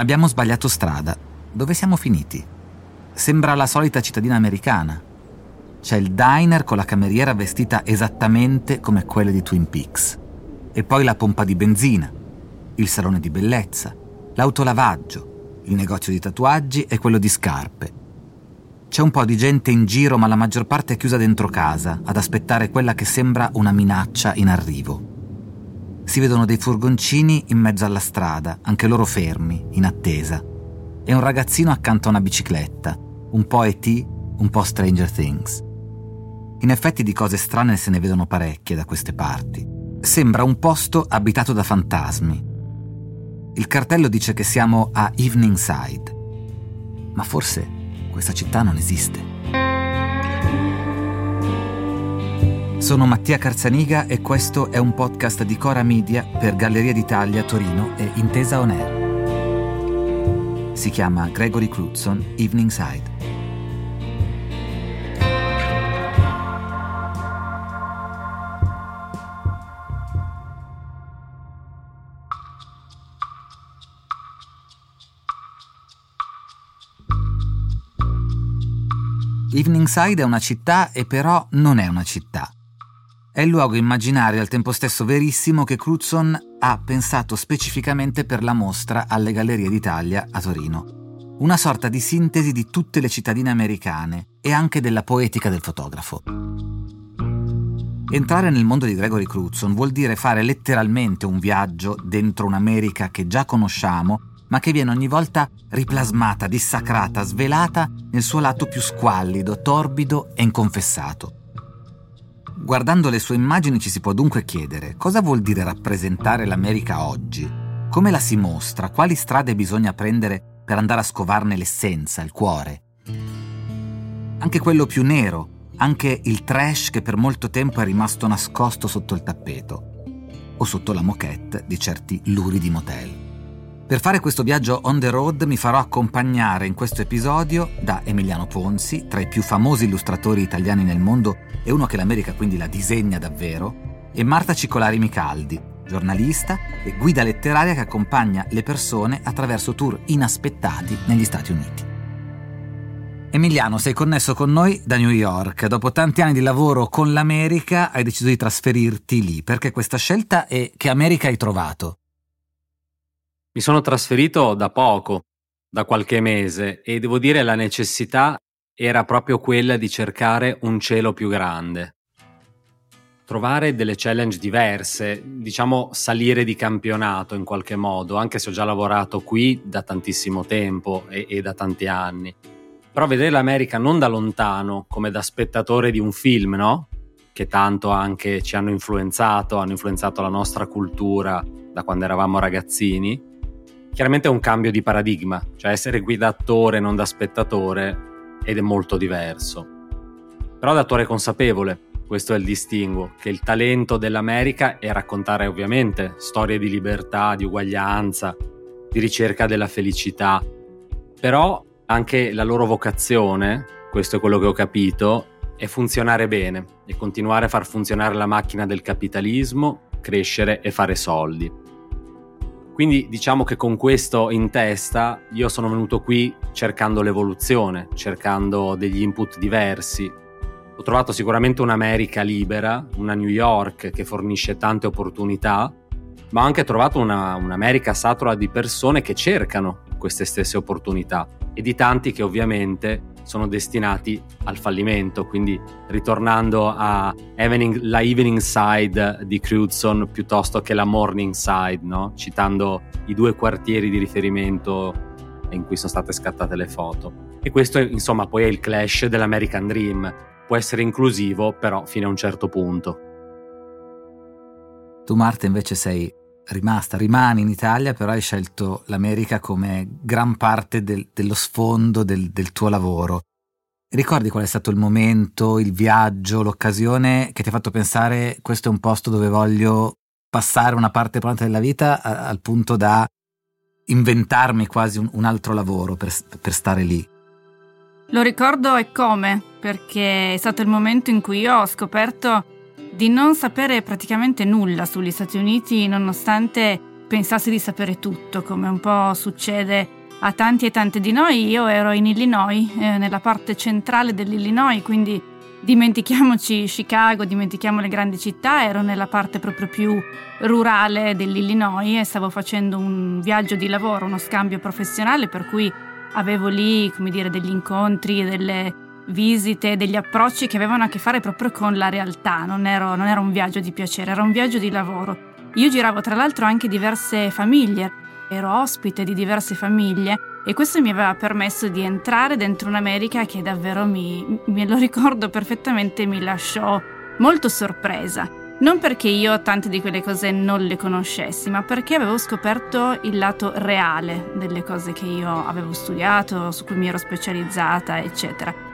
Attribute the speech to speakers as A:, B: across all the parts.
A: Abbiamo sbagliato strada. Dove siamo finiti? Sembra la solita cittadina americana. C'è il diner con la cameriera vestita esattamente come quelle di Twin Peaks. E poi la pompa di benzina, il salone di bellezza, l'autolavaggio, il negozio di tatuaggi e quello di scarpe. C'è un po' di gente in giro, ma la maggior parte è chiusa dentro casa, ad aspettare quella che sembra una minaccia in arrivo. Si vedono dei furgoncini in mezzo alla strada, anche loro fermi, in attesa. E un ragazzino accanto a una bicicletta, un po' E.T., un po' Stranger Things. In effetti di cose strane se ne vedono parecchie da queste parti. Sembra un posto abitato da fantasmi. Il cartello dice che siamo a Evening Side. Ma forse questa città non esiste. Sono Mattia Carzaniga e questo è un podcast di Cora Media per Galleria d'Italia Torino e Intesa On Air. Si chiama Gregory Crutzen Evening Side. Eveningside è una città e però non è una città. È il luogo immaginario e al tempo stesso verissimo che Crutzen ha pensato specificamente per la mostra alle Gallerie d'Italia a Torino. Una sorta di sintesi di tutte le cittadine americane e anche della poetica del fotografo. Entrare nel mondo di Gregory Crutzen vuol dire fare letteralmente un viaggio dentro un'America che già conosciamo ma che viene ogni volta riplasmata, dissacrata, svelata nel suo lato più squallido, torbido e inconfessato. Guardando le sue immagini ci si può dunque chiedere cosa vuol dire rappresentare l'America oggi, come la si mostra, quali strade bisogna prendere per andare a scovarne l'essenza, il cuore. Anche quello più nero, anche il trash che per molto tempo è rimasto nascosto sotto il tappeto o sotto la moquette di certi luridi motel. Per fare questo viaggio on the road mi farò accompagnare in questo episodio da Emiliano Ponzi, tra i più famosi illustratori italiani nel mondo e uno che l'America quindi la disegna davvero, e Marta Cicolari Micaldi, giornalista e guida letteraria che accompagna le persone attraverso tour inaspettati negli Stati Uniti. Emiliano, sei connesso con noi da New York. Dopo tanti anni di lavoro con l'America hai deciso di trasferirti lì. Perché questa scelta e che America hai trovato?
B: Mi sono trasferito da poco, da qualche mese, e devo dire la necessità era proprio quella di cercare un cielo più grande. Trovare delle challenge diverse, diciamo salire di campionato in qualche modo, anche se ho già lavorato qui da tantissimo tempo e, e da tanti anni. Però vedere l'America non da lontano, come da spettatore di un film, no? Che tanto anche ci hanno influenzato, hanno influenzato la nostra cultura da quando eravamo ragazzini, Chiaramente è un cambio di paradigma, cioè essere guidatore non da spettatore ed è molto diverso. Però da attore consapevole, questo è il distinguo, che il talento dell'America è raccontare ovviamente storie di libertà, di uguaglianza, di ricerca della felicità, però anche la loro vocazione, questo è quello che ho capito, è funzionare bene e continuare a far funzionare la macchina del capitalismo, crescere e fare soldi. Quindi diciamo che con questo in testa io sono venuto qui cercando l'evoluzione, cercando degli input diversi. Ho trovato sicuramente un'America libera, una New York che fornisce tante opportunità, ma ho anche trovato una, un'America satura di persone che cercano queste stesse opportunità e di tanti che ovviamente sono destinati al fallimento. Quindi ritornando a evening, la evening side di Crutzen piuttosto che la morning side, no? citando i due quartieri di riferimento in cui sono state scattate le foto. E questo insomma poi è il clash dell'American Dream. Può essere inclusivo, però fino a un certo punto.
A: Tu Marta invece sei rimasta, rimani in Italia, però hai scelto l'America come gran parte del, dello sfondo del, del tuo lavoro. Ricordi qual è stato il momento, il viaggio, l'occasione che ti ha fatto pensare questo è un posto dove voglio passare una parte importante della vita a, al punto da inventarmi quasi un, un altro lavoro per, per stare lì?
C: Lo ricordo e come, perché è stato il momento in cui io ho scoperto di non sapere praticamente nulla sugli Stati Uniti nonostante pensassi di sapere tutto, come un po' succede a tanti e tante di noi. Io ero in Illinois, eh, nella parte centrale dell'Illinois, quindi dimentichiamoci Chicago, dimentichiamo le grandi città, ero nella parte proprio più rurale dell'Illinois e stavo facendo un viaggio di lavoro, uno scambio professionale, per cui avevo lì, come dire, degli incontri, delle visite, degli approcci che avevano a che fare proprio con la realtà, non, ero, non era un viaggio di piacere, era un viaggio di lavoro. Io giravo tra l'altro anche diverse famiglie, ero ospite di diverse famiglie e questo mi aveva permesso di entrare dentro un'America che davvero mi, me lo ricordo perfettamente, mi lasciò molto sorpresa. Non perché io tante di quelle cose non le conoscessi, ma perché avevo scoperto il lato reale delle cose che io avevo studiato, su cui mi ero specializzata, eccetera.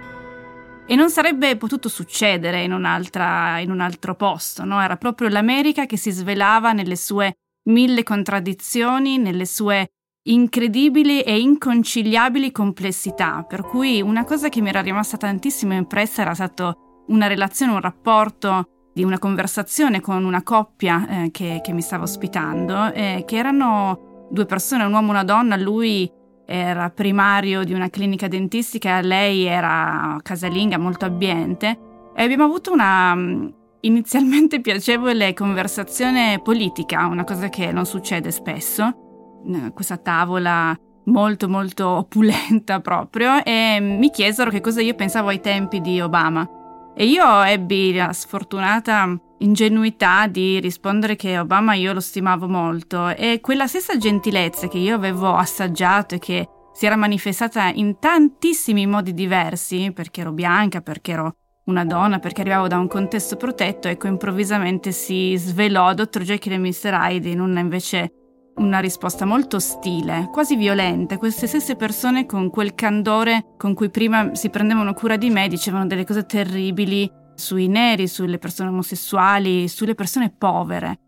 C: E non sarebbe potuto succedere in, in un altro posto, no? Era proprio l'America che si svelava nelle sue mille contraddizioni, nelle sue incredibili e inconciliabili complessità, per cui una cosa che mi era rimasta tantissimo impressa era stato una relazione, un rapporto di una conversazione con una coppia eh, che, che, mi stava ospitando, eh, che erano due persone, un uomo e una donna, lui era primario di una clinica dentistica, lei era casalinga, molto abbiente, e abbiamo avuto una mm, inizialmente piacevole conversazione politica, una cosa che non succede spesso, eh, questa tavola molto molto opulenta proprio. E mi chiesero che cosa io pensavo ai tempi di Obama. E io ebbi la sfortunata ingenuità di rispondere che Obama io lo stimavo molto e quella stessa gentilezza che io avevo assaggiato e che si era manifestata in tantissimi modi diversi, perché ero bianca, perché ero una donna, perché arrivavo da un contesto protetto, ecco improvvisamente si svelò Dr. Jekyll e Mr. Hyde in una invece una risposta molto ostile, quasi violenta. Queste stesse persone con quel candore con cui prima si prendevano cura di me dicevano delle cose terribili sui neri, sulle persone omosessuali, sulle persone povere.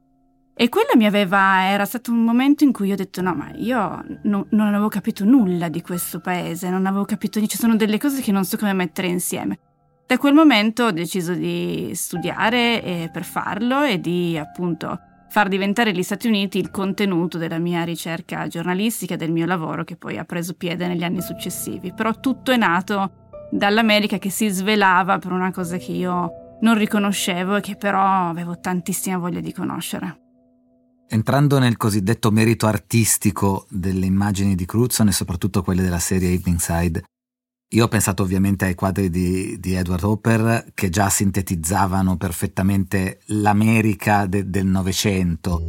C: E quello mi aveva, era stato un momento in cui ho detto no, ma io no, non avevo capito nulla di questo paese, non avevo capito, ci sono delle cose che non so come mettere insieme. Da quel momento ho deciso di studiare per farlo e di appunto far diventare gli Stati Uniti il contenuto della mia ricerca giornalistica del mio lavoro che poi ha preso piede negli anni successivi. Però tutto è nato dall'America che si svelava per una cosa che io non riconoscevo e che però avevo tantissima voglia di conoscere.
A: Entrando nel cosiddetto merito artistico delle immagini di Crutzen e soprattutto quelle della serie Evening Side, io ho pensato ovviamente ai quadri di, di Edward Hopper che già sintetizzavano perfettamente l'America de, del Novecento.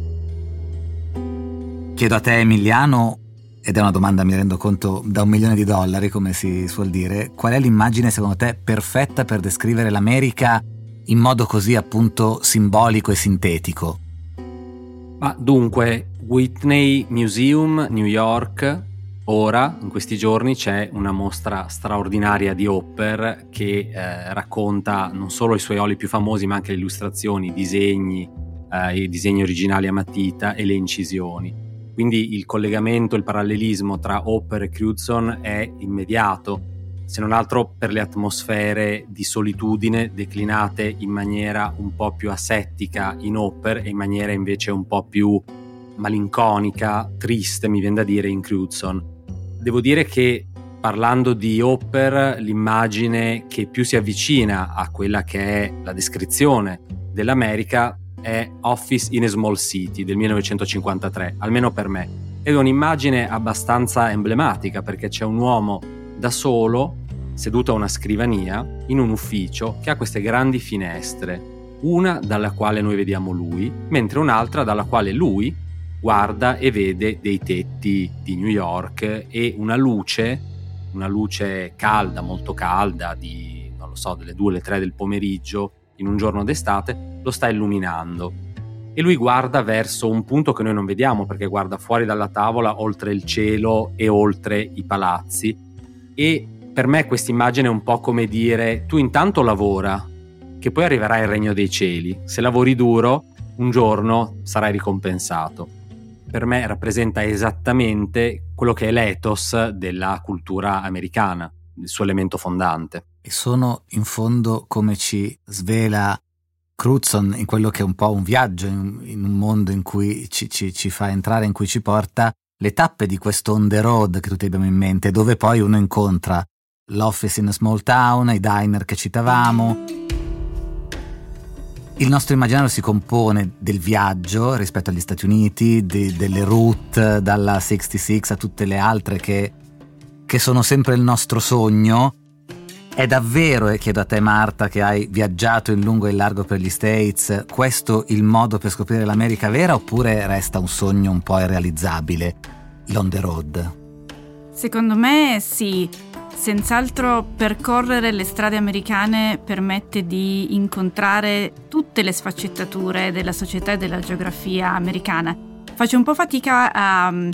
A: Chiedo a te, Emiliano, ed è una domanda, mi rendo conto, da un milione di dollari, come si suol dire, qual è l'immagine secondo te perfetta per descrivere l'America in modo così appunto simbolico e sintetico?
B: Ma dunque, Whitney Museum, New York, Ora, in questi giorni, c'è una mostra straordinaria di Hopper che eh, racconta non solo i suoi oli più famosi, ma anche le illustrazioni, i disegni, eh, i disegni originali a matita e le incisioni. Quindi il collegamento, il parallelismo tra Hopper e Crutzen è immediato, se non altro per le atmosfere di solitudine declinate in maniera un po' più asettica in Hopper e in maniera invece un po' più malinconica, triste, mi viene da dire, in Crutzen. Devo dire che parlando di Hopper, l'immagine che più si avvicina a quella che è la descrizione dell'America è Office in a Small City del 1953, almeno per me. Ed è un'immagine abbastanza emblematica perché c'è un uomo da solo, seduto a una scrivania, in un ufficio che ha queste grandi finestre, una dalla quale noi vediamo lui, mentre un'altra dalla quale lui guarda e vede dei tetti di New York e una luce, una luce calda, molto calda, di non lo so, delle 2 alle 3 del pomeriggio, in un giorno d'estate, lo sta illuminando. E lui guarda verso un punto che noi non vediamo perché guarda fuori dalla tavola, oltre il cielo e oltre i palazzi. E per me questa immagine è un po' come dire tu intanto lavora, che poi arriverai al regno dei cieli. Se lavori duro, un giorno sarai ricompensato per me rappresenta esattamente quello che è l'ethos della cultura americana, il suo elemento fondante.
A: E sono in fondo come ci svela Crutzen in quello che è un po' un viaggio in, in un mondo in cui ci, ci, ci, fa entrare, in cui ci porta, le tappe di questo on the road che tutti abbiamo in mente, dove poi uno incontra l'office in a small town, i diner che citavamo. Il nostro immaginario si compone del viaggio rispetto agli Stati Uniti, di, delle route dalla 66 a tutte le altre che, che sono sempre il nostro sogno. È davvero, e chiedo a te Marta che hai viaggiato in lungo e in largo per gli States, questo il modo per scoprire l'America vera oppure resta un sogno un po' irrealizzabile, l'on the road?
C: Secondo me sì, Senz'altro percorrere le strade americane permette di incontrare tutte le sfaccettature della società e della geografia americana. Faccio un po' fatica a um,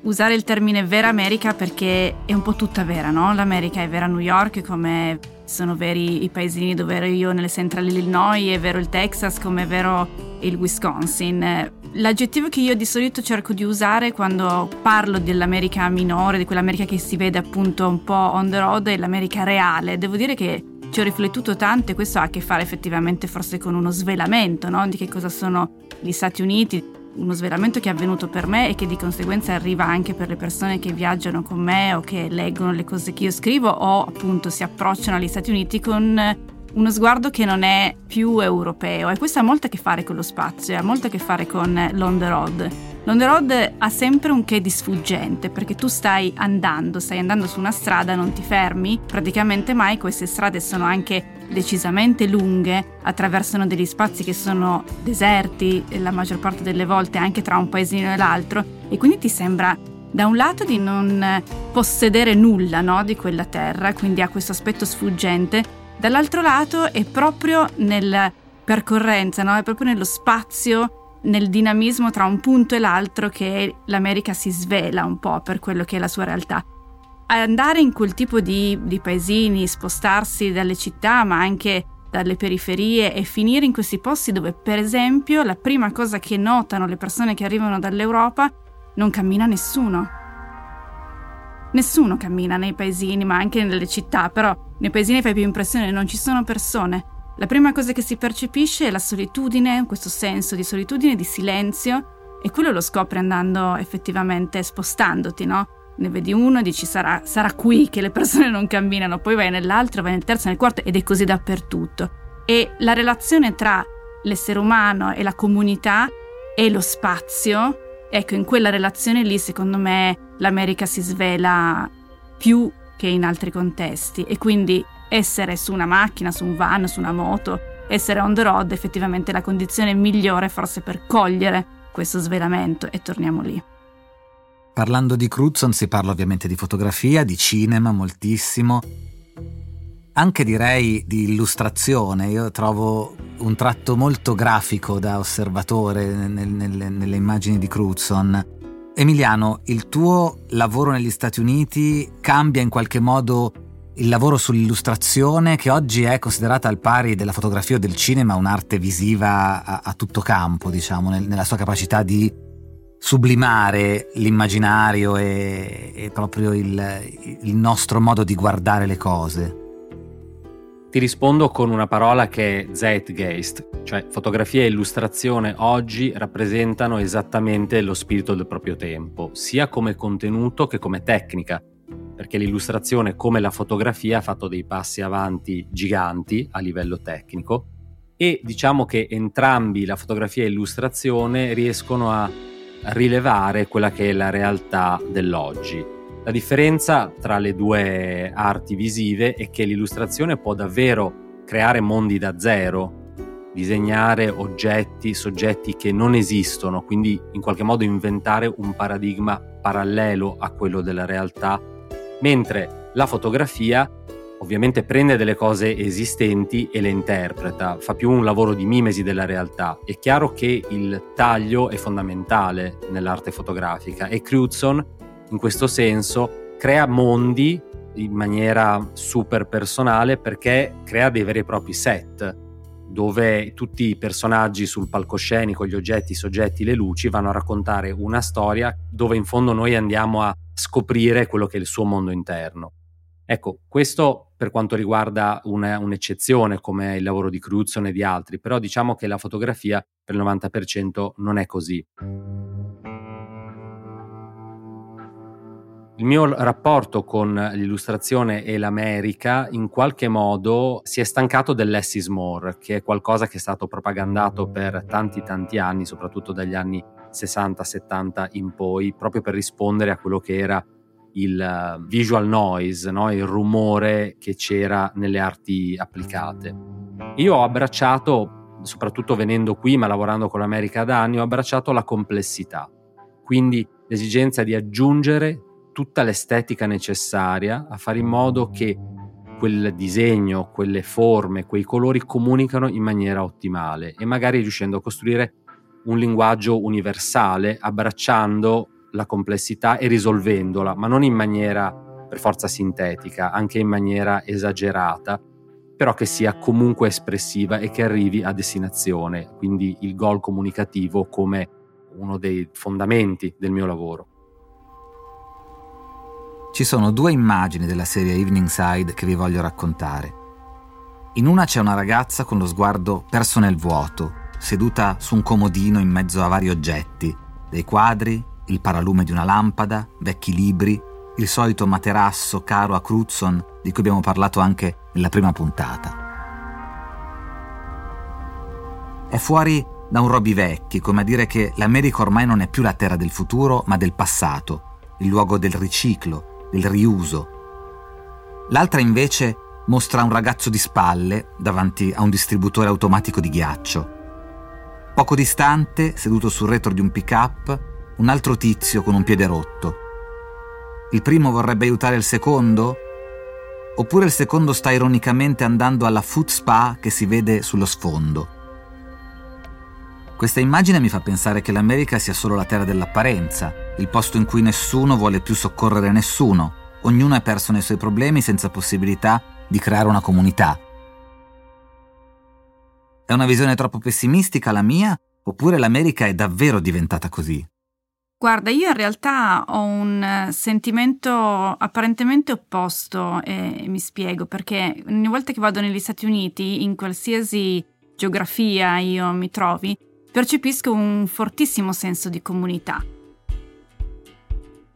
C: usare il termine vera America perché è un po' tutta vera, no? L'America è vera New York come sono veri i paesini dove ero io nelle Central Illinois, è vero il Texas come è vero il Wisconsin. L'aggettivo che io di solito cerco di usare quando parlo dell'America minore, di quell'America che si vede appunto un po' on the road, è l'America reale. Devo dire che ci ho riflettuto tanto e questo ha a che fare effettivamente forse con uno svelamento no? di che cosa sono gli Stati Uniti, uno svelamento che è avvenuto per me e che di conseguenza arriva anche per le persone che viaggiano con me o che leggono le cose che io scrivo o appunto si approcciano agli Stati Uniti con uno sguardo che non è più europeo e questo ha molto a che fare con lo spazio, ha molto a che fare con l'on the road. L'on the road ha sempre un che di sfuggente perché tu stai andando, stai andando su una strada, non ti fermi, praticamente mai queste strade sono anche decisamente lunghe, attraversano degli spazi che sono deserti la maggior parte delle volte anche tra un paesino e l'altro e quindi ti sembra da un lato di non possedere nulla no, di quella terra, quindi ha questo aspetto sfuggente, Dall'altro lato è proprio nella percorrenza, no? è proprio nello spazio, nel dinamismo tra un punto e l'altro che l'America si svela un po' per quello che è la sua realtà. Andare in quel tipo di, di paesini, spostarsi dalle città, ma anche dalle periferie e finire in questi posti dove, per esempio, la prima cosa che notano le persone che arrivano dall'Europa non cammina nessuno. Nessuno cammina nei paesini, ma anche nelle città, però nei paesini fai più impressione, non ci sono persone. La prima cosa che si percepisce è la solitudine, questo senso di solitudine, di silenzio, e quello lo scopri andando effettivamente spostandoti, no? Ne vedi uno e dici sarà, sarà qui che le persone non camminano, poi vai nell'altro, vai nel terzo, nel quarto ed è così dappertutto. E la relazione tra l'essere umano e la comunità e lo spazio, ecco, in quella relazione lì secondo me l'America si svela più che in altri contesti e quindi essere su una macchina, su un van, su una moto, essere on the road è effettivamente la condizione migliore forse per cogliere questo svelamento e torniamo lì.
A: Parlando di Crutzen si parla ovviamente di fotografia, di cinema moltissimo, anche direi di illustrazione. Io trovo un tratto molto grafico da osservatore nel, nel, nelle immagini di Crutzen Emiliano, il tuo lavoro negli Stati Uniti cambia in qualche modo il lavoro sull'illustrazione che oggi è considerata al pari della fotografia o del cinema un'arte visiva a, a tutto campo, diciamo, nel, nella sua capacità di sublimare l'immaginario e, e proprio il, il nostro modo di guardare le cose.
B: Ti rispondo con una parola che è Zeitgeist, cioè fotografia e illustrazione oggi rappresentano esattamente lo spirito del proprio tempo, sia come contenuto che come tecnica, perché l'illustrazione come la fotografia ha fatto dei passi avanti giganti a livello tecnico e diciamo che entrambi, la fotografia e l'illustrazione, riescono a rilevare quella che è la realtà dell'oggi la differenza tra le due arti visive è che l'illustrazione può davvero creare mondi da zero, disegnare oggetti, soggetti che non esistono, quindi in qualche modo inventare un paradigma parallelo a quello della realtà, mentre la fotografia ovviamente prende delle cose esistenti e le interpreta, fa più un lavoro di mimesi della realtà. È chiaro che il taglio è fondamentale nell'arte fotografica e Crutzen in questo senso crea mondi in maniera super personale perché crea dei veri e propri set dove tutti i personaggi sul palcoscenico, gli oggetti, i soggetti, le luci vanno a raccontare una storia dove in fondo noi andiamo a scoprire quello che è il suo mondo interno. Ecco, questo per quanto riguarda una, un'eccezione come il lavoro di Crutzen e di altri, però diciamo che la fotografia per il 90% non è così. Il mio rapporto con l'illustrazione e l'America in qualche modo si è stancato del is more, che è qualcosa che è stato propagandato per tanti tanti anni, soprattutto dagli anni 60-70 in poi, proprio per rispondere a quello che era il eh, visual noise, no? il rumore che c'era nelle arti applicate. Io ho abbracciato, soprattutto venendo qui ma lavorando con l'America da anni, ho abbracciato la complessità, quindi l'esigenza di aggiungere tutta l'estetica necessaria a fare in modo che quel disegno, quelle forme, quei colori comunicano in maniera ottimale e magari riuscendo a costruire un linguaggio universale, abbracciando la complessità e risolvendola, ma non in maniera per forza sintetica, anche in maniera esagerata, però che sia comunque espressiva e che arrivi a destinazione, quindi il goal comunicativo come uno dei fondamenti del mio lavoro.
A: Ci sono due immagini della serie Evening Side che vi voglio raccontare. In una c'è una ragazza con lo sguardo perso nel vuoto, seduta su un comodino in mezzo a vari oggetti, dei quadri, il paralume di una lampada, vecchi libri, il solito materasso caro a Crutzen di cui abbiamo parlato anche nella prima puntata. È fuori da un Roby Vecchi, come a dire che l'America ormai non è più la terra del futuro, ma del passato, il luogo del riciclo, del riuso. L'altra invece mostra un ragazzo di spalle davanti a un distributore automatico di ghiaccio. Poco distante, seduto sul retro di un pick-up, un altro tizio con un piede rotto. Il primo vorrebbe aiutare il secondo? Oppure il secondo sta ironicamente andando alla foot spa che si vede sullo sfondo? Questa immagine mi fa pensare che l'America sia solo la terra dell'apparenza, il posto in cui nessuno vuole più soccorrere nessuno, ognuno è perso nei suoi problemi senza possibilità di creare una comunità. È una visione troppo pessimistica la mia, oppure l'America è davvero diventata così?
C: Guarda, io in realtà ho un sentimento apparentemente opposto e mi spiego perché ogni volta che vado negli Stati Uniti, in qualsiasi geografia io mi trovi, percepisco un fortissimo senso di comunità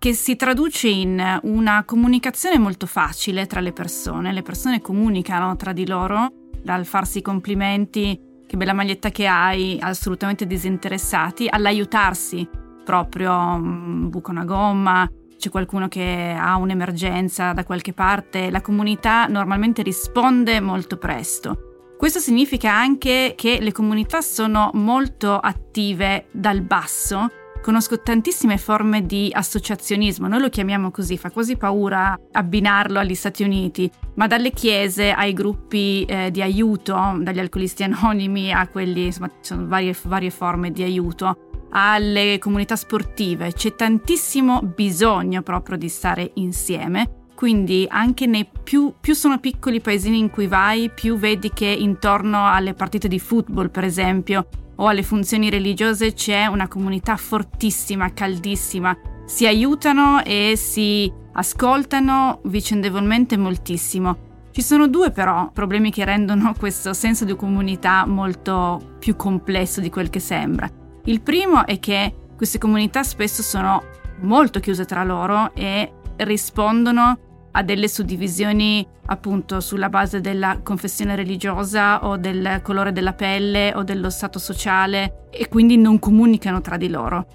C: che si traduce in una comunicazione molto facile tra le persone. Le persone comunicano tra di loro dal farsi complimenti, che bella maglietta che hai, assolutamente disinteressati, all'aiutarsi proprio, mm, buco una gomma, c'è qualcuno che ha un'emergenza da qualche parte, la comunità normalmente risponde molto presto. Questo significa anche che le comunità sono molto attive dal basso Conosco tantissime forme di associazionismo, noi lo chiamiamo così, fa quasi paura abbinarlo agli Stati Uniti, ma dalle chiese ai gruppi eh, di aiuto, dagli alcolisti anonimi a quelli, insomma, ci sono varie, varie forme di aiuto, alle comunità sportive, c'è tantissimo bisogno proprio di stare insieme. Quindi anche nei più, più sono piccoli paesini in cui vai, più vedi che intorno alle partite di football, per esempio, o alle funzioni religiose c'è una comunità fortissima, caldissima. Si aiutano e si ascoltano vicendevolmente moltissimo. Ci sono due però problemi che rendono questo senso di comunità molto più complesso di quel che sembra. Il primo è che queste comunità spesso sono molto chiuse tra loro e rispondono a delle suddivisioni appunto sulla base della confessione religiosa o del colore della pelle o dello stato sociale e quindi non comunicano tra di loro.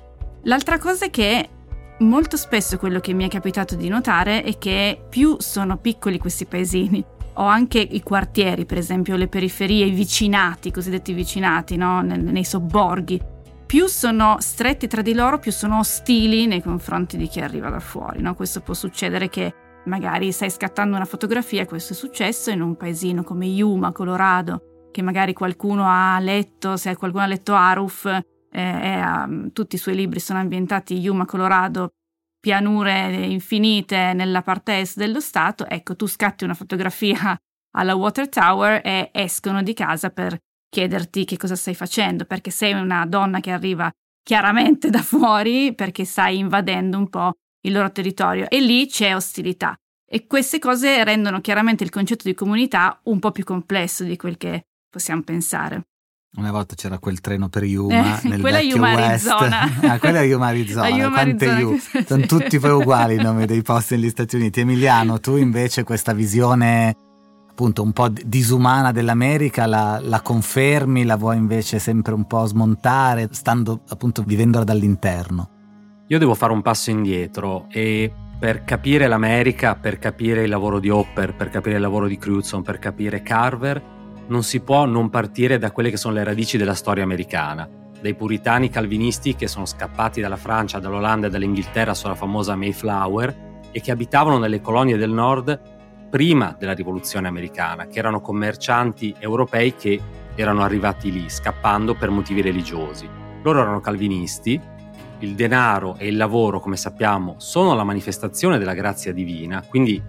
C: L'altra cosa è che molto spesso quello che mi è capitato di notare è che più sono piccoli questi paesini o anche i quartieri, per esempio le periferie, i vicinati, i cosiddetti vicinati, no? nei sobborghi, più sono stretti tra di loro, più sono ostili nei confronti di chi arriva da fuori. No? Questo può succedere che Magari stai scattando una fotografia, questo è successo in un paesino come Yuma, Colorado, che magari qualcuno ha letto, se qualcuno ha letto Aruf, eh, e, um, tutti i suoi libri sono ambientati in Yuma, Colorado, pianure infinite nella parte est dello stato, ecco, tu scatti una fotografia alla Water Tower e escono di casa per chiederti che cosa stai facendo, perché sei una donna che arriva chiaramente da fuori, perché stai invadendo un po' il loro territorio e lì c'è ostilità. E queste cose rendono chiaramente il concetto di comunità un po' più complesso di quel che possiamo pensare.
A: Una volta c'era quel treno per Yuma
C: Eh,
A: nel
C: quella
A: vecchio
C: Yuma
A: West.
C: Arizona.
A: ah, quella è Yuma Arizona.
C: Yuma
A: Quante
C: Arizona, sì.
A: Sono tutti poi uguali i nomi dei posti negli Stati Uniti. Emiliano, tu invece questa visione appunto un po' disumana dell'America la, la confermi, la vuoi invece sempre un po' smontare, stando appunto vivendola dall'interno?
B: Io devo fare un passo indietro e per capire l'America, per capire il lavoro di Hopper, per capire il lavoro di Crutzen, per capire Carver, non si può non partire da quelle che sono le radici della storia americana, dai puritani calvinisti che sono scappati dalla Francia, dall'Olanda e dall'Inghilterra sulla famosa Mayflower e che abitavano nelle colonie del nord prima della rivoluzione americana, che erano commercianti europei che erano arrivati lì scappando per motivi religiosi. Loro erano calvinisti, il denaro e il lavoro, come sappiamo, sono la manifestazione della grazia divina, quindi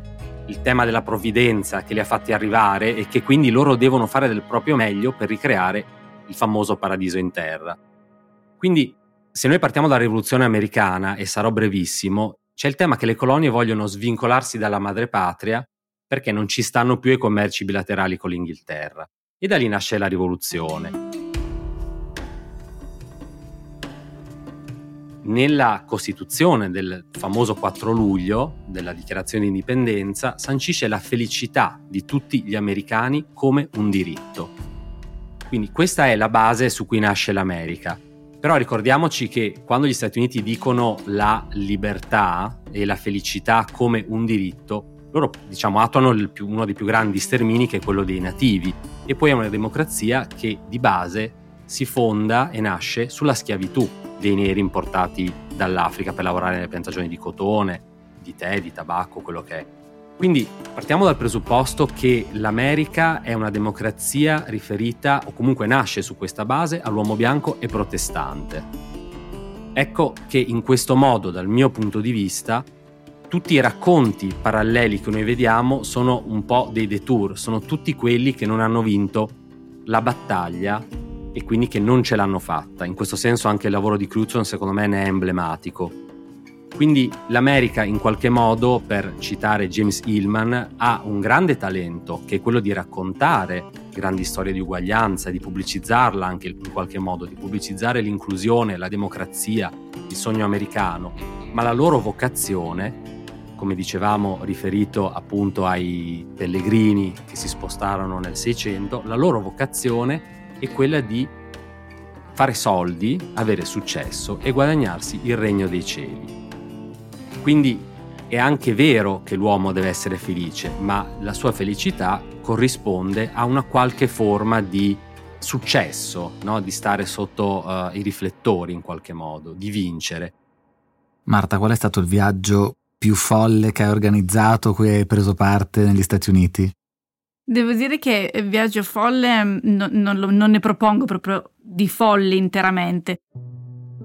B: il tema della provvidenza che li ha fatti arrivare e che quindi loro devono fare del proprio meglio per ricreare il famoso paradiso in terra. Quindi se noi partiamo dalla rivoluzione americana, e sarò brevissimo, c'è il tema che le colonie vogliono svincolarsi dalla madrepatria perché non ci stanno più i commerci bilaterali con l'Inghilterra. E da lì nasce la rivoluzione. Nella Costituzione del famoso 4 luglio, della dichiarazione di indipendenza, sancisce la felicità di tutti gli americani come un diritto. Quindi questa è la base su cui nasce l'America. Però ricordiamoci che quando gli Stati Uniti dicono la libertà e la felicità come un diritto, loro diciamo attuano più, uno dei più grandi stermini che è quello dei nativi e poi è una democrazia che di base si fonda e nasce sulla schiavitù dei neri importati dall'Africa per lavorare nelle piantagioni di cotone, di tè, di tabacco, quello che è. Quindi partiamo dal presupposto che l'America è una democrazia riferita, o comunque nasce su questa base, all'uomo bianco e protestante. Ecco che in questo modo, dal mio punto di vista, tutti i racconti paralleli che noi vediamo sono un po' dei detour, sono tutti quelli che non hanno vinto la battaglia e quindi che non ce l'hanno fatta. In questo senso anche il lavoro di Crutzen secondo me ne è emblematico. Quindi l'America in qualche modo, per citare James Hillman, ha un grande talento che è quello di raccontare grandi storie di uguaglianza, di pubblicizzarla anche in qualche modo, di pubblicizzare l'inclusione, la democrazia, il sogno americano, ma la loro vocazione, come dicevamo riferito appunto ai pellegrini che si spostarono nel Seicento, la loro vocazione è quella di fare soldi, avere successo e guadagnarsi il regno dei cieli. Quindi è anche vero che l'uomo deve essere felice, ma la sua felicità corrisponde a una qualche forma di successo, no? di stare sotto uh, i riflettori in qualche modo, di vincere.
A: Marta, qual è stato il viaggio più folle che hai organizzato, cui hai preso parte negli Stati Uniti?
C: Devo dire che viaggio folle no, non, non ne propongo proprio di folli interamente.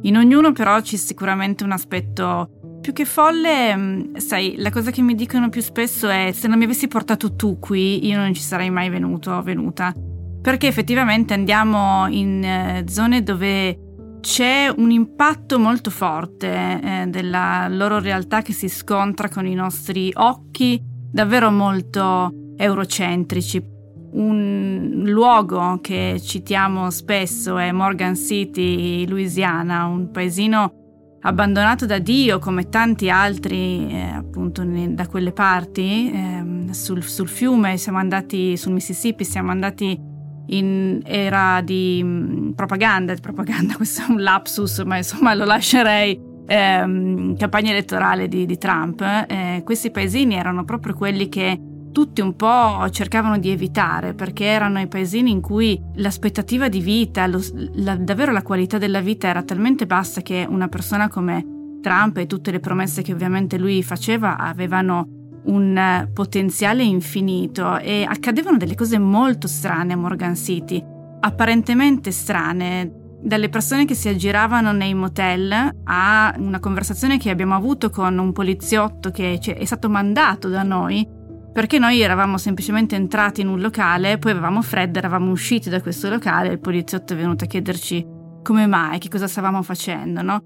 C: In ognuno però c'è sicuramente un aspetto più che folle, sai, la cosa che mi dicono più spesso è se non mi avessi portato tu qui, io non ci sarei mai venuto o venuta. Perché effettivamente andiamo in eh, zone dove c'è un impatto molto forte eh, della loro realtà che si scontra con i nostri occhi, davvero molto eurocentrici. Un luogo che citiamo spesso è Morgan City, Louisiana, un paesino abbandonato da Dio come tanti altri eh, appunto ne, da quelle parti, eh, sul, sul, fiume siamo andati, sul Mississippi siamo andati in era di mh, propaganda, propaganda, questo è un lapsus, ma insomma lo lascerei, eh, campagna elettorale di, di Trump. Eh, questi paesini erano proprio quelli che tutti un po' cercavano di evitare perché erano i paesini in cui l'aspettativa di vita, lo, la, davvero la qualità della vita era talmente bassa che una persona come Trump e tutte le promesse che ovviamente lui faceva avevano un potenziale infinito e accadevano delle cose molto strane a Morgan City, apparentemente strane, dalle persone che si aggiravano nei motel a una conversazione che abbiamo avuto con un poliziotto che è stato mandato da noi perché noi eravamo semplicemente entrati in un locale, poi avevamo freddo, eravamo usciti da questo locale e il poliziotto è venuto a chiederci come mai, che cosa stavamo facendo, no?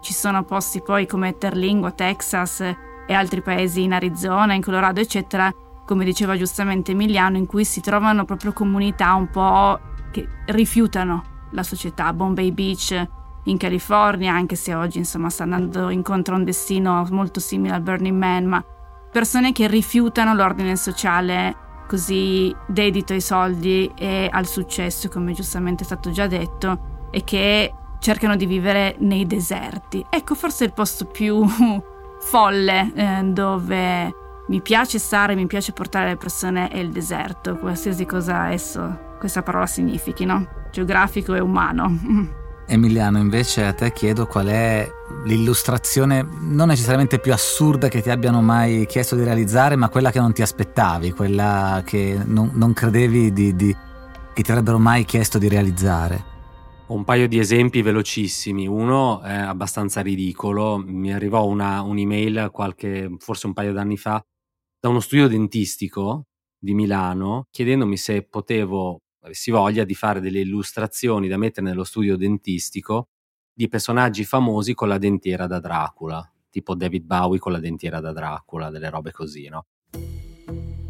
C: Ci sono posti poi come Terlingua, Texas, e altri paesi in Arizona, in Colorado, eccetera, come diceva giustamente Emiliano, in cui si trovano proprio comunità un po' che rifiutano la società. Bombay Beach in California, anche se oggi insomma sta andando incontro a un destino molto simile al Burning Man, ma persone che rifiutano l'ordine sociale così dedito ai soldi e al successo, come giustamente è stato già detto, e che cercano di vivere nei deserti. Ecco, forse il posto più folle eh, dove mi piace stare, mi piace portare le persone è il deserto, qualsiasi cosa esso, questa parola significhi, no? Geografico e umano.
A: Emiliano, invece a te chiedo qual è l'illustrazione non necessariamente più assurda che ti abbiano mai chiesto di realizzare, ma quella che non ti aspettavi, quella che non, non credevi di, di, che ti avrebbero mai chiesto di realizzare.
B: Ho un paio di esempi velocissimi. Uno è abbastanza ridicolo. Mi arrivò una, un'email qualche, forse un paio d'anni fa, da uno studio dentistico di Milano chiedendomi se potevo, avessi voglia di fare delle illustrazioni da mettere nello studio dentistico di personaggi famosi con la dentiera da Dracula, tipo David Bowie con la dentiera da Dracula, delle robe così, no?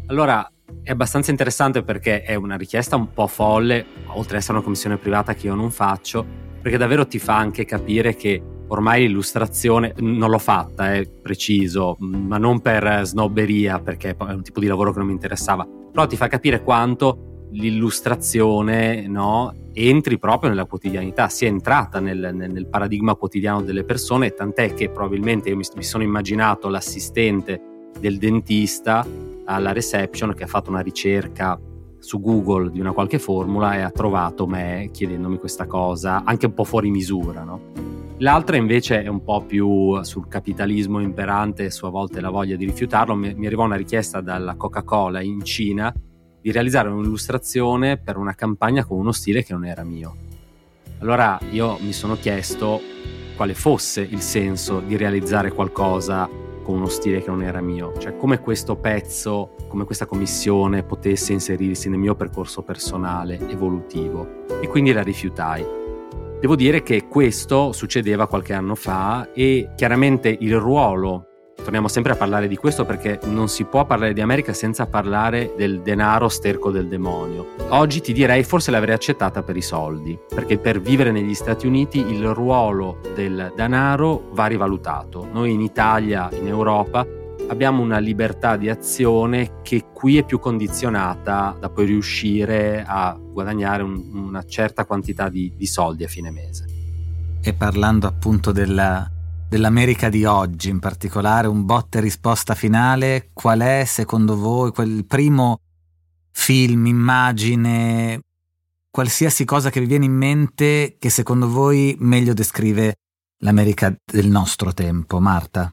B: Allora, è abbastanza interessante perché è una richiesta un po' folle, oltre ad essere una commissione privata che io non faccio, perché davvero ti fa anche capire che ormai l'illustrazione non l'ho fatta, è preciso, ma non per snobberia, perché è un tipo di lavoro che non mi interessava, però ti fa capire quanto l'illustrazione no, entri proprio nella quotidianità, sia entrata nel, nel, paradigma quotidiano delle persone, tant'è che probabilmente io mi, mi sono immaginato l'assistente del dentista alla reception che ha fatto una ricerca su Google di una qualche formula e ha trovato me chiedendomi questa cosa, anche un po' fuori misura, no? L'altra invece è un po' più sul capitalismo imperante e sua volta la voglia di rifiutarlo. Mi, mi arrivò una richiesta dalla Coca-Cola in Cina di realizzare un'illustrazione per una campagna con uno stile che non era mio. Allora io mi sono chiesto quale fosse il senso di realizzare qualcosa con uno stile che non era mio, cioè come questo pezzo, come questa commissione potesse inserirsi nel mio percorso personale, evolutivo. E quindi la rifiutai. Devo dire che questo succedeva qualche anno fa e chiaramente il ruolo torniamo sempre a parlare di questo perché non si può parlare di America senza parlare del denaro sterco del demonio. Oggi ti direi forse l'avrei accettata per i soldi, perché per vivere negli Stati Uniti il ruolo del denaro va rivalutato. Noi in Italia, in Europa, abbiamo una libertà di azione che qui è più condizionata da poi riuscire a guadagnare un, una certa quantità di, di soldi a fine mese.
A: E parlando appunto della dell'America di oggi, in particolare un botte risposta finale, qual è secondo voi quel primo film, immagine, qualsiasi cosa che vi viene in mente che secondo voi meglio descrive l'America del nostro tempo, Marta?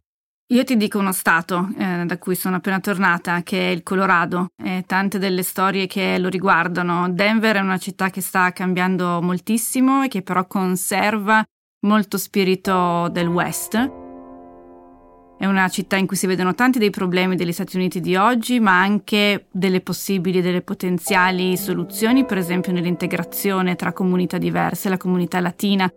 C: Io ti dico uno stato eh, da cui sono appena tornata, che è il Colorado, e tante delle storie che lo riguardano. Denver è una città che sta cambiando moltissimo e che però conserva molto spirito del West. È una città in cui si vedono tanti dei problemi degli Stati Uniti di oggi, ma anche delle possibili, delle potenziali soluzioni, per esempio nell'integrazione tra comunità diverse. La comunità latina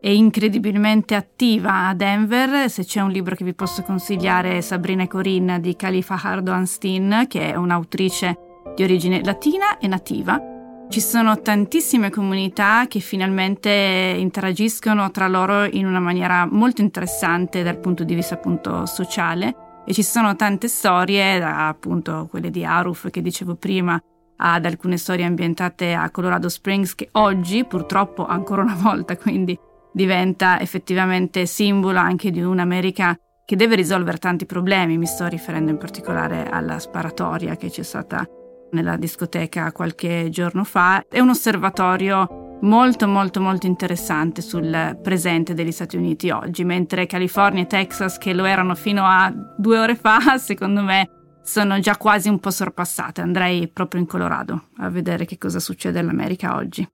C: è incredibilmente attiva a Denver. Se c'è un libro che vi posso consigliare è Sabrina Corinne di Khalifa Hardoan Steen, che è un'autrice di origine latina e nativa ci sono tantissime comunità che finalmente interagiscono tra loro in una maniera molto interessante dal punto di vista appunto sociale. E ci sono tante storie, da appunto quelle di Aruf che dicevo prima, ad alcune storie ambientate a Colorado Springs che oggi purtroppo ancora una volta quindi diventa effettivamente simbolo anche di un'America che deve risolvere tanti problemi, mi sto riferendo in particolare alla sparatoria che c'è stata nella discoteca qualche giorno fa. È un osservatorio molto molto molto interessante sul presente degli Stati Uniti oggi, mentre California e Texas, che lo erano fino a due ore fa, secondo me sono già quasi un po' sorpassate. Andrei proprio in Colorado a vedere che cosa succede all'America oggi.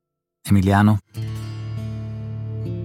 A: Emiliano?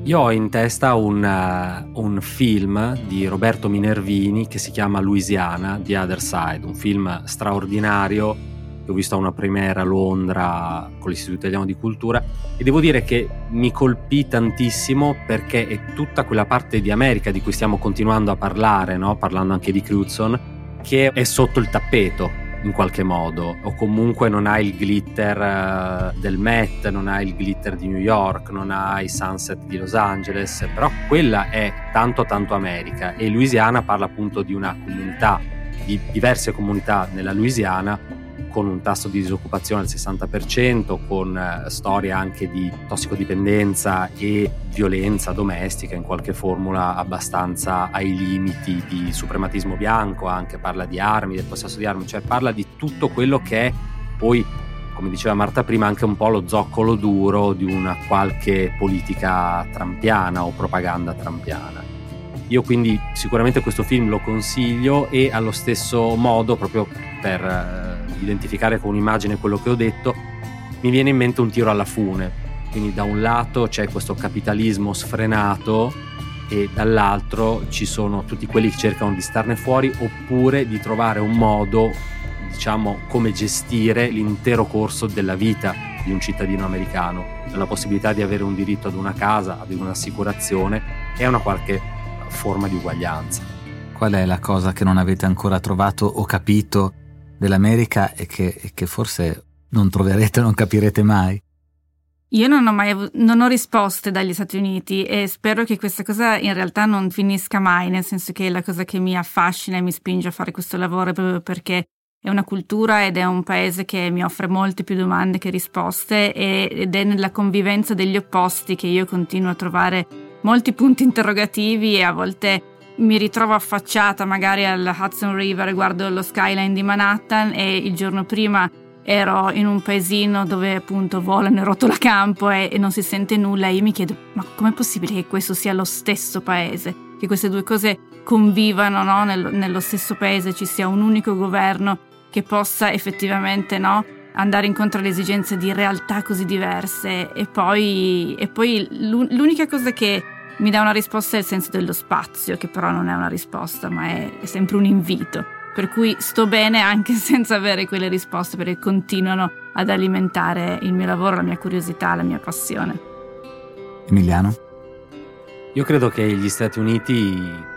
B: Io ho in testa un, uh, un, film di Roberto Minervini che si chiama Louisiana, The Other Side, un film straordinario che ho visto a una premiera a Londra con l'Istituto Italiano di Cultura e devo dire che mi colpì tantissimo perché è tutta quella parte di America di cui stiamo continuando a parlare, no? parlando anche di Crutzen, che è sotto il tappeto in qualche modo o comunque non ha il glitter uh, del Met, non ha il glitter di New York, non ha i sunset di Los Angeles, però quella è tanto tanto America e Louisiana parla appunto di una comunità, di diverse comunità nella Louisiana con un tasso di disoccupazione al 60%, con eh, storie anche di tossicodipendenza e violenza domestica in qualche formula abbastanza ai limiti di suprematismo bianco, anche parla di armi, del possesso di armi, cioè parla di tutto quello che è poi, come diceva Marta prima, anche un po' lo zoccolo duro di una qualche politica trampiana o propaganda trampiana. Io quindi sicuramente questo film lo consiglio e allo stesso modo, proprio per eh, identificare con un'immagine quello che ho detto, mi viene in mente un tiro alla fune. Quindi da un lato c'è questo capitalismo sfrenato e dall'altro ci sono tutti quelli che cercano di starne fuori oppure di trovare un modo, diciamo, come gestire l'intero corso della vita di un cittadino americano, la possibilità di avere un diritto ad una casa, ad un'assicurazione a una qualche forma di uguaglianza.
A: Qual è la cosa che non avete ancora trovato o capito dell'America e che, e che forse non troverete, non capirete mai.
C: Io non ho mai avuto, non ho risposte dagli Stati Uniti e spero che questa cosa in realtà non finisca mai, nel senso che è la cosa che mi affascina e mi spinge a fare questo lavoro proprio perché è una cultura ed è un paese che mi offre molte più domande che risposte ed è nella convivenza degli opposti che io continuo a trovare molti punti interrogativi e a volte mi ritrovo affacciata magari al Hudson River, guardo lo skyline di Manhattan e il giorno prima ero in un paesino dove appunto volano in rotolacampo e, e non si sente nulla e io mi chiedo ma com'è possibile che questo sia lo stesso paese, che queste due cose convivano no? nello, nello, stesso paese, ci sia un unico governo che possa effettivamente no? andare incontro alle esigenze di realtà così diverse e poi, e poi l'unica cosa che mi dà una risposta nel senso dello spazio, che però non è una risposta, ma è, è sempre un invito. Per cui sto bene anche senza avere quelle risposte, perché continuano ad alimentare il mio lavoro, la mia curiosità, la mia passione.
A: Emiliano?
B: Io credo che gli Stati Uniti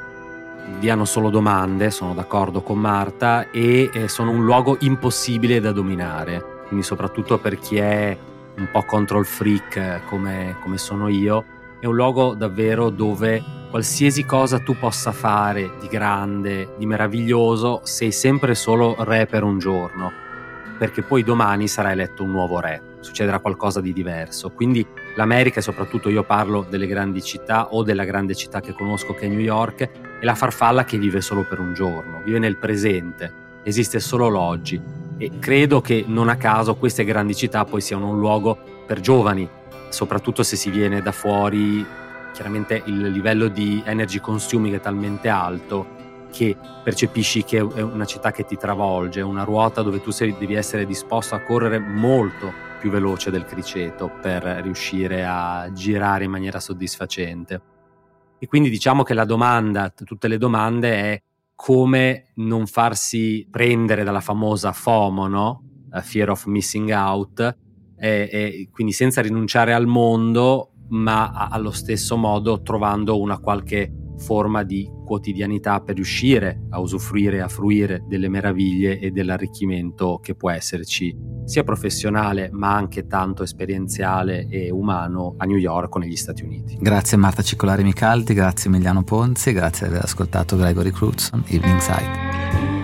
B: diano solo domande, sono d'accordo con Marta, e eh, sono un luogo impossibile da dominare. Quindi soprattutto per chi è un po' control freak eh, come, come sono io, è un luogo davvero dove qualsiasi cosa tu possa fare di grande, di meraviglioso, sei sempre solo re per un giorno, perché poi domani sarà eletto un nuovo re, succederà qualcosa di diverso. Quindi l'America, e soprattutto io parlo delle grandi città o della grande città che conosco che è New York, è la farfalla che vive solo per un giorno, vive nel presente, esiste solo l'oggi. E credo che non a caso queste grandi città poi siano un luogo per giovani, soprattutto se si viene da fuori, chiaramente il livello di energy consuming è talmente alto che percepisci che è una città che ti travolge, una ruota dove tu sei, devi essere disposto a correre molto più veloce del criceto per riuscire a girare in maniera soddisfacente. E quindi diciamo che la domanda, tutte le domande è come non farsi prendere dalla famosa FOMO, no? Fear of Missing Out, e, e quindi senza rinunciare al mondo, ma allo stesso modo trovando una qualche forma di quotidianità per riuscire a usufruire a fruire delle meraviglie e dell'arricchimento che può esserci sia professionale ma anche tanto esperienziale e umano a New York o negli Stati Uniti.
A: Grazie Marta Cicolari Micaldi, grazie Emiliano Ponzi, grazie di aver ascoltato Gregory Crutzen, Evening Side.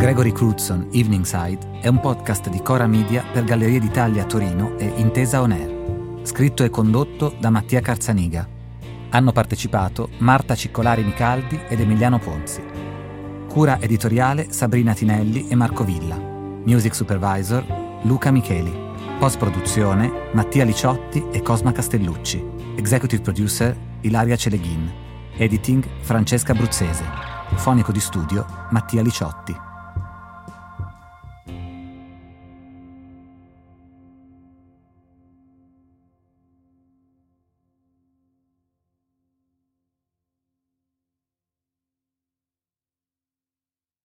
A: Gregory Crutzen Evening Side è un podcast di Cora Media per Gallerie d'Italia Torino e Intesa On Air, scritto e condotto da Mattia Carzaniga. Hanno partecipato Marta Ciccolari Micaldi ed Emiliano Ponzi. Cura editoriale Sabrina Tinelli e Marco Villa. Music Supervisor Luca Micheli. Post produzione Mattia Liciotti e Cosma Castellucci. Executive Producer Ilaria Celeghin. Editing Francesca Bruzzese. Fonico di studio Mattia Liciotti.